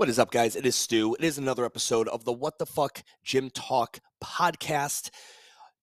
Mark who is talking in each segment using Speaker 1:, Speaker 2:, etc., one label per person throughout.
Speaker 1: What is up, guys? It is Stu. It is another episode of the What the Fuck Gym Talk podcast.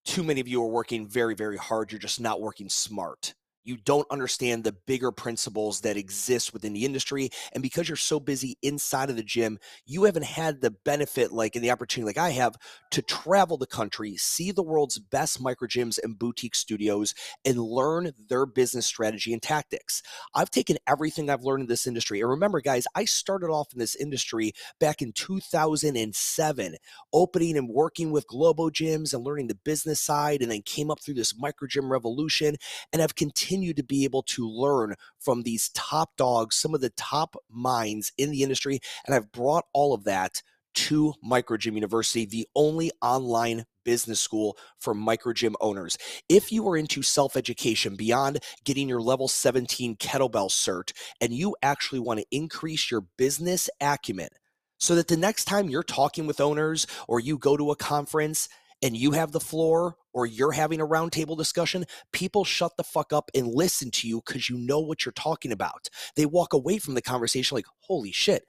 Speaker 1: Too many of you are working very, very hard. You're just not working smart you don't understand the bigger principles that exist within the industry. And because you're so busy inside of the gym, you haven't had the benefit, like in the opportunity, like I have, to travel the country, see the world's best micro gyms and boutique studios, and learn their business strategy and tactics. I've taken everything I've learned in this industry. And remember, guys, I started off in this industry back in 2007, opening and working with Globo gyms and learning the business side, and then came up through this micro gym revolution. And I've continued continue to be able to learn from these top dogs, some of the top minds in the industry. And I've brought all of that to Microgym University, the only online business school for microgym owners. If you are into self education beyond getting your level 17 kettlebell cert and you actually want to increase your business acumen so that the next time you're talking with owners or you go to a conference, and you have the floor or you're having a roundtable discussion, people shut the fuck up and listen to you because you know what you're talking about. They walk away from the conversation like, holy shit,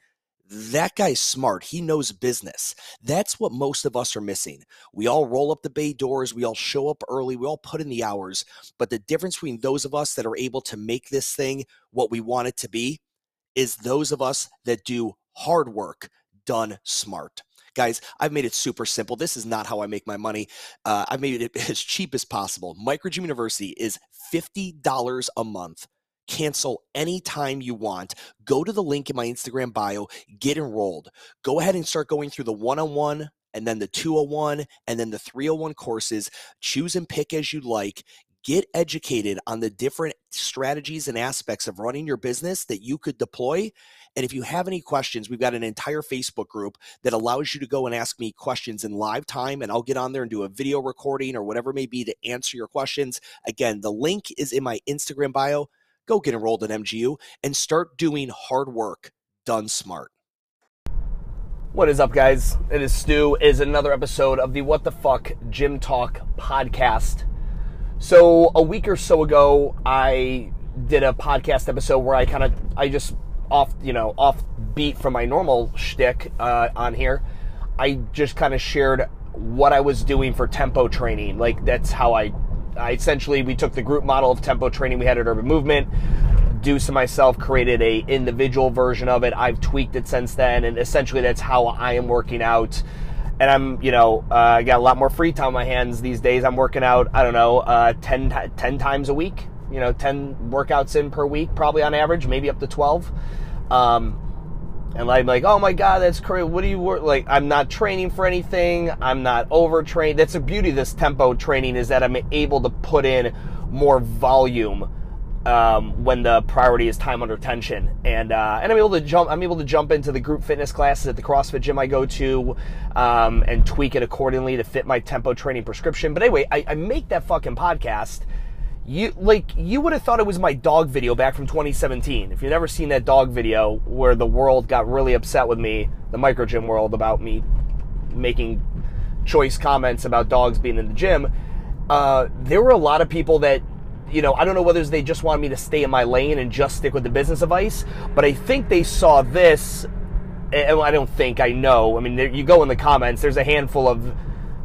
Speaker 1: that guy's smart. He knows business. That's what most of us are missing. We all roll up the bay doors. We all show up early. We all put in the hours. But the difference between those of us that are able to make this thing what we want it to be is those of us that do hard work done smart. Guys, I've made it super simple. This is not how I make my money. Uh, I've made it as cheap as possible. Microgym University is $50 a month. Cancel anytime you want. Go to the link in my Instagram bio, get enrolled. Go ahead and start going through the one on one and then the 201 and then the 301 courses. Choose and pick as you like get educated on the different strategies and aspects of running your business that you could deploy. And if you have any questions, we've got an entire Facebook group that allows you to go and ask me questions in live time, and I'll get on there and do a video recording or whatever it may be to answer your questions. Again, the link is in my Instagram bio. Go get enrolled in MGU and start doing hard work done smart. What is up, guys? It is Stu. It is another episode of the What the Fuck Gym Talk podcast. So a week or so ago, I did a podcast episode where I kind of I just off you know off beat from my normal shtick uh, on here. I just kind of shared what I was doing for tempo training. Like that's how I, I essentially we took the group model of tempo training we had at Urban Movement. Deuce and myself created a individual version of it. I've tweaked it since then, and essentially that's how I am working out and I'm, you know, uh, I got a lot more free time on my hands these days. I'm working out, I don't know, uh, 10, 10 times a week, you know, 10 workouts in per week, probably on average, maybe up to 12. Um, and I'm like, oh my God, that's crazy. What do you work? Like, I'm not training for anything. I'm not overtrained. That's the beauty of this tempo training is that I'm able to put in more volume um, when the priority is time under tension. And uh, and I'm able to jump. I'm able to jump into the group fitness classes at the CrossFit gym I go to, um, and tweak it accordingly to fit my tempo training prescription. But anyway, I, I make that fucking podcast. You like you would have thought it was my dog video back from 2017. If you've never seen that dog video where the world got really upset with me, the micro gym world about me making choice comments about dogs being in the gym, uh, there were a lot of people that you know, I don't know whether they just wanted me to stay in my lane and just stick with the business advice, but I think they saw this. And I don't think I know. I mean, you go in the comments. There's a handful of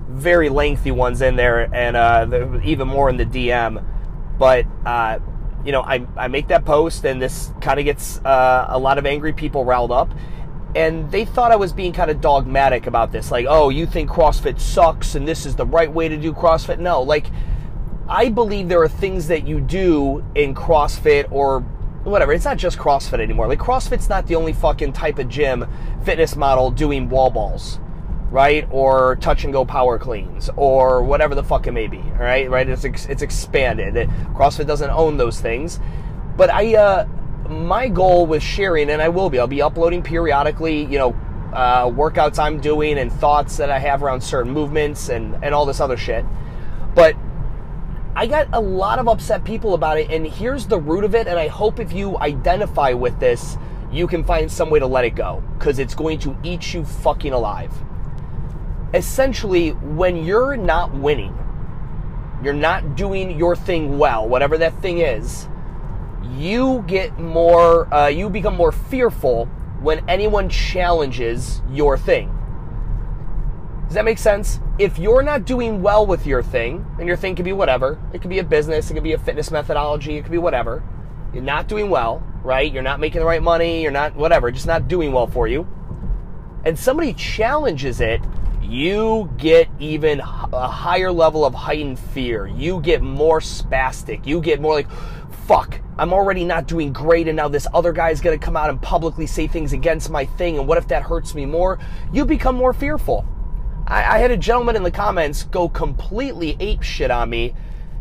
Speaker 1: very lengthy ones in there, and uh, even more in the DM. But uh, you know, I I make that post, and this kind of gets uh, a lot of angry people riled up. And they thought I was being kind of dogmatic about this, like, oh, you think CrossFit sucks, and this is the right way to do CrossFit. No, like I believe there are things that you do in CrossFit or whatever. It's not just CrossFit anymore. Like CrossFit's not the only fucking type of gym fitness model doing wall balls, right? Or touch and go power cleans or whatever the fuck it may be. Right? Right? It's it's expanded. CrossFit doesn't own those things, but I uh, my goal with sharing, and I will be, I'll be uploading periodically. You know. Uh, workouts I'm doing and thoughts that I have around certain movements and, and all this other shit. But I got a lot of upset people about it, and here's the root of it. And I hope if you identify with this, you can find some way to let it go because it's going to eat you fucking alive. Essentially, when you're not winning, you're not doing your thing well, whatever that thing is, you get more, uh, you become more fearful when anyone challenges your thing. Does that make sense? If you're not doing well with your thing, and your thing could be whatever, it could be a business, it could be a fitness methodology, it could be whatever. You're not doing well, right? You're not making the right money, you're not whatever, just not doing well for you. And somebody challenges it, you get even a higher level of heightened fear. You get more spastic. You get more like, fuck, I'm already not doing great, and now this other guy's gonna come out and publicly say things against my thing, and what if that hurts me more? You become more fearful. I, I had a gentleman in the comments go completely ape shit on me,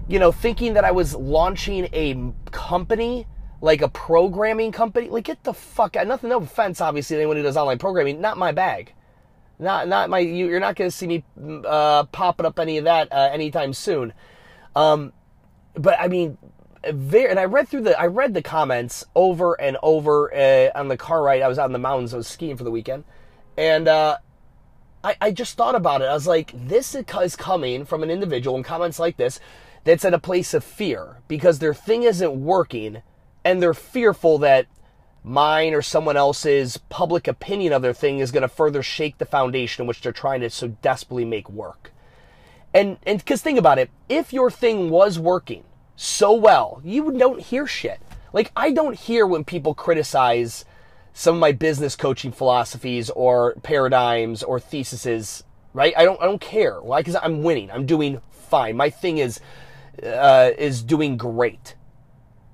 Speaker 1: you know, thinking that I was launching a company, like a programming company. Like, get the fuck out. Nothing, no offense, obviously, anyone who does online programming, not my bag. Not, not my. You, are not going to see me uh, popping up any of that uh, anytime soon. Um, but I mean, very. And I read through the. I read the comments over and over uh, on the car ride. I was out in the mountains. I was skiing for the weekend, and uh, I, I just thought about it. I was like, this is coming from an individual in comments like this that's at a place of fear because their thing isn't working and they're fearful that mine or someone else's public opinion of their thing is going to further shake the foundation which they're trying to so desperately make work. And and because think about it, if your thing was working so well, you don't hear shit. Like I don't hear when people criticize some of my business coaching philosophies or paradigms or theses, right? I don't I don't care. Why? Because I'm winning. I'm doing fine. My thing is uh, is doing great.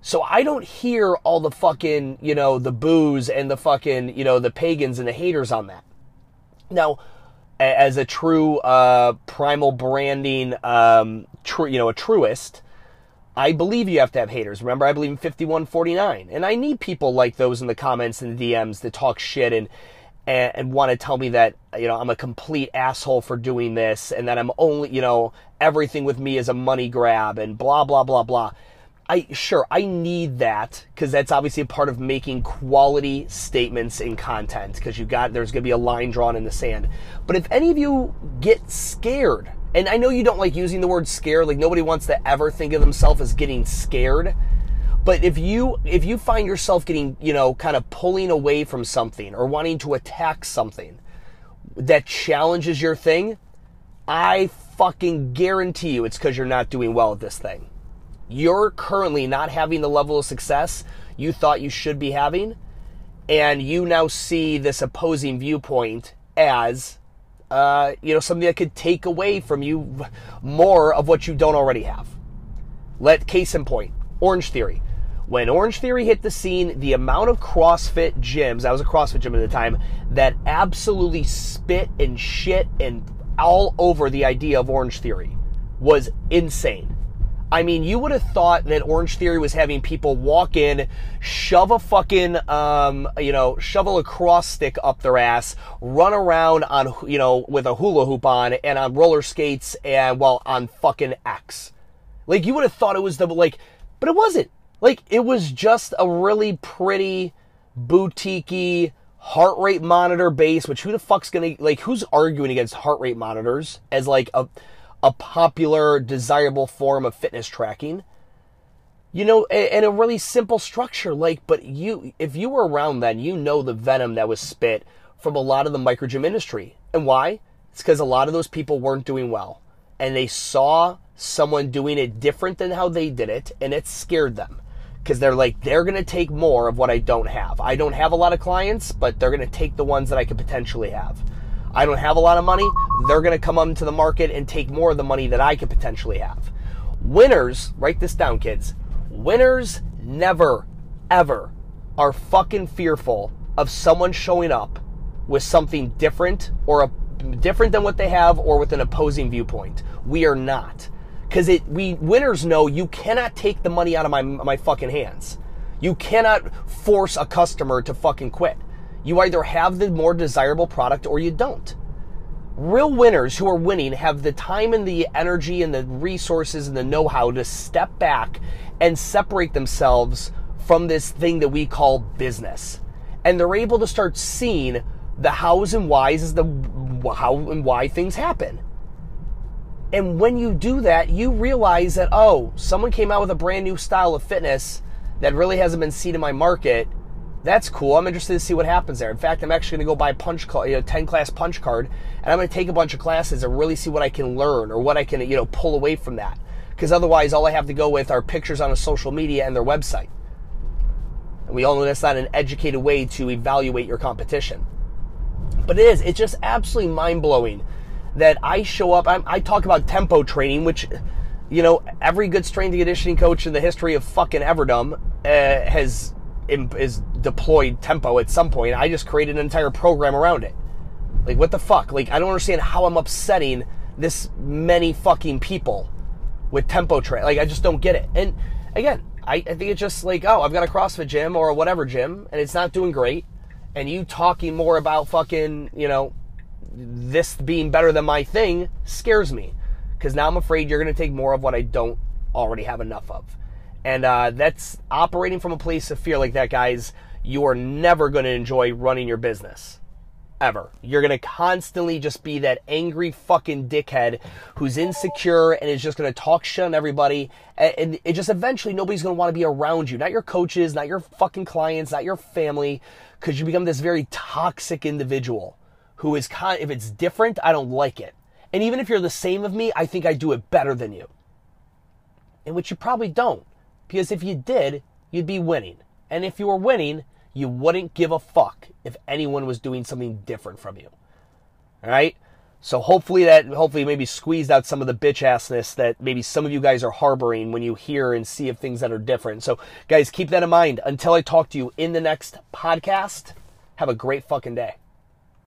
Speaker 1: So I don't hear all the fucking, you know, the boos and the fucking, you know, the pagans and the haters on that. Now, as a true uh, primal branding, um, true, you know, a truist, I believe you have to have haters. Remember, I believe in 5149. And I need people like those in the comments and the DMs that talk shit and, and, and want to tell me that, you know, I'm a complete asshole for doing this and that I'm only, you know, everything with me is a money grab and blah, blah, blah, blah. I, sure, I need that because that's obviously a part of making quality statements in content because you got, there's going to be a line drawn in the sand. But if any of you get scared and I know you don't like using the word scared, like nobody wants to ever think of themselves as getting scared. But if you if you find yourself getting, you know, kind of pulling away from something or wanting to attack something that challenges your thing, I fucking guarantee you it's cuz you're not doing well at this thing. You're currently not having the level of success you thought you should be having, and you now see this opposing viewpoint as uh, you know, something that could take away from you more of what you don't already have. Let case in point, Orange Theory. When Orange Theory hit the scene, the amount of CrossFit gyms, I was a CrossFit gym at the time, that absolutely spit and shit and all over the idea of Orange Theory was insane. I mean, you would have thought that Orange Theory was having people walk in, shove a fucking, um, you know, shovel a cross stick up their ass, run around on, you know, with a hula hoop on and on roller skates and, well, on fucking X. Like, you would have thought it was the, like, but it wasn't. Like, it was just a really pretty, boutique heart rate monitor base, which who the fuck's gonna, like, who's arguing against heart rate monitors as, like, a, a popular, desirable form of fitness tracking. You know, and a really simple structure. Like, but you, if you were around then, you know the venom that was spit from a lot of the micro gym industry. And why? It's because a lot of those people weren't doing well. And they saw someone doing it different than how they did it, and it scared them. Because they're like, they're going to take more of what I don't have. I don't have a lot of clients, but they're going to take the ones that I could potentially have. I don't have a lot of money. They're going to come onto the market and take more of the money that I could potentially have. Winners, write this down, kids. Winners never, ever are fucking fearful of someone showing up with something different or a, different than what they have or with an opposing viewpoint. We are not. Because it we winners know you cannot take the money out of my my fucking hands. You cannot force a customer to fucking quit. You either have the more desirable product or you don't. Real winners who are winning have the time and the energy and the resources and the know how to step back and separate themselves from this thing that we call business. And they're able to start seeing the hows and whys as the how and why things happen. And when you do that, you realize that, oh, someone came out with a brand new style of fitness that really hasn't been seen in my market That's cool. I'm interested to see what happens there. In fact, I'm actually going to go buy a punch you know, 10 class punch card, and I'm going to take a bunch of classes and really see what I can learn or what I can, you know, pull away from that. Because otherwise, all I have to go with are pictures on a social media and their website. And we all know that's not an educated way to evaluate your competition. But it is. It's just absolutely mind blowing that I show up. I'm, i talk about tempo training, which, you know, every good strength and conditioning coach in the history of fucking Everdom uh, has is deployed tempo at some point. I just created an entire program around it. Like, what the fuck? Like, I don't understand how I'm upsetting this many fucking people with tempo train. Like, I just don't get it. And again, I, I think it's just like, oh, I've got a CrossFit gym or a whatever gym, and it's not doing great. And you talking more about fucking, you know, this being better than my thing scares me. Because now I'm afraid you're going to take more of what I don't already have enough of. And uh, that's operating from a place of fear like that, guys. You are never going to enjoy running your business. Ever. You're going to constantly just be that angry fucking dickhead who's insecure and is just going to talk shit on everybody. And it just eventually nobody's going to want to be around you. Not your coaches, not your fucking clients, not your family. Because you become this very toxic individual who is kind if it's different, I don't like it. And even if you're the same of me, I think I do it better than you. In which you probably don't. Because if you did, you'd be winning. And if you were winning, you wouldn't give a fuck if anyone was doing something different from you. All right? So hopefully that hopefully maybe squeezed out some of the bitch assness that maybe some of you guys are harboring when you hear and see of things that are different. So guys, keep that in mind. Until I talk to you in the next podcast, have a great fucking day.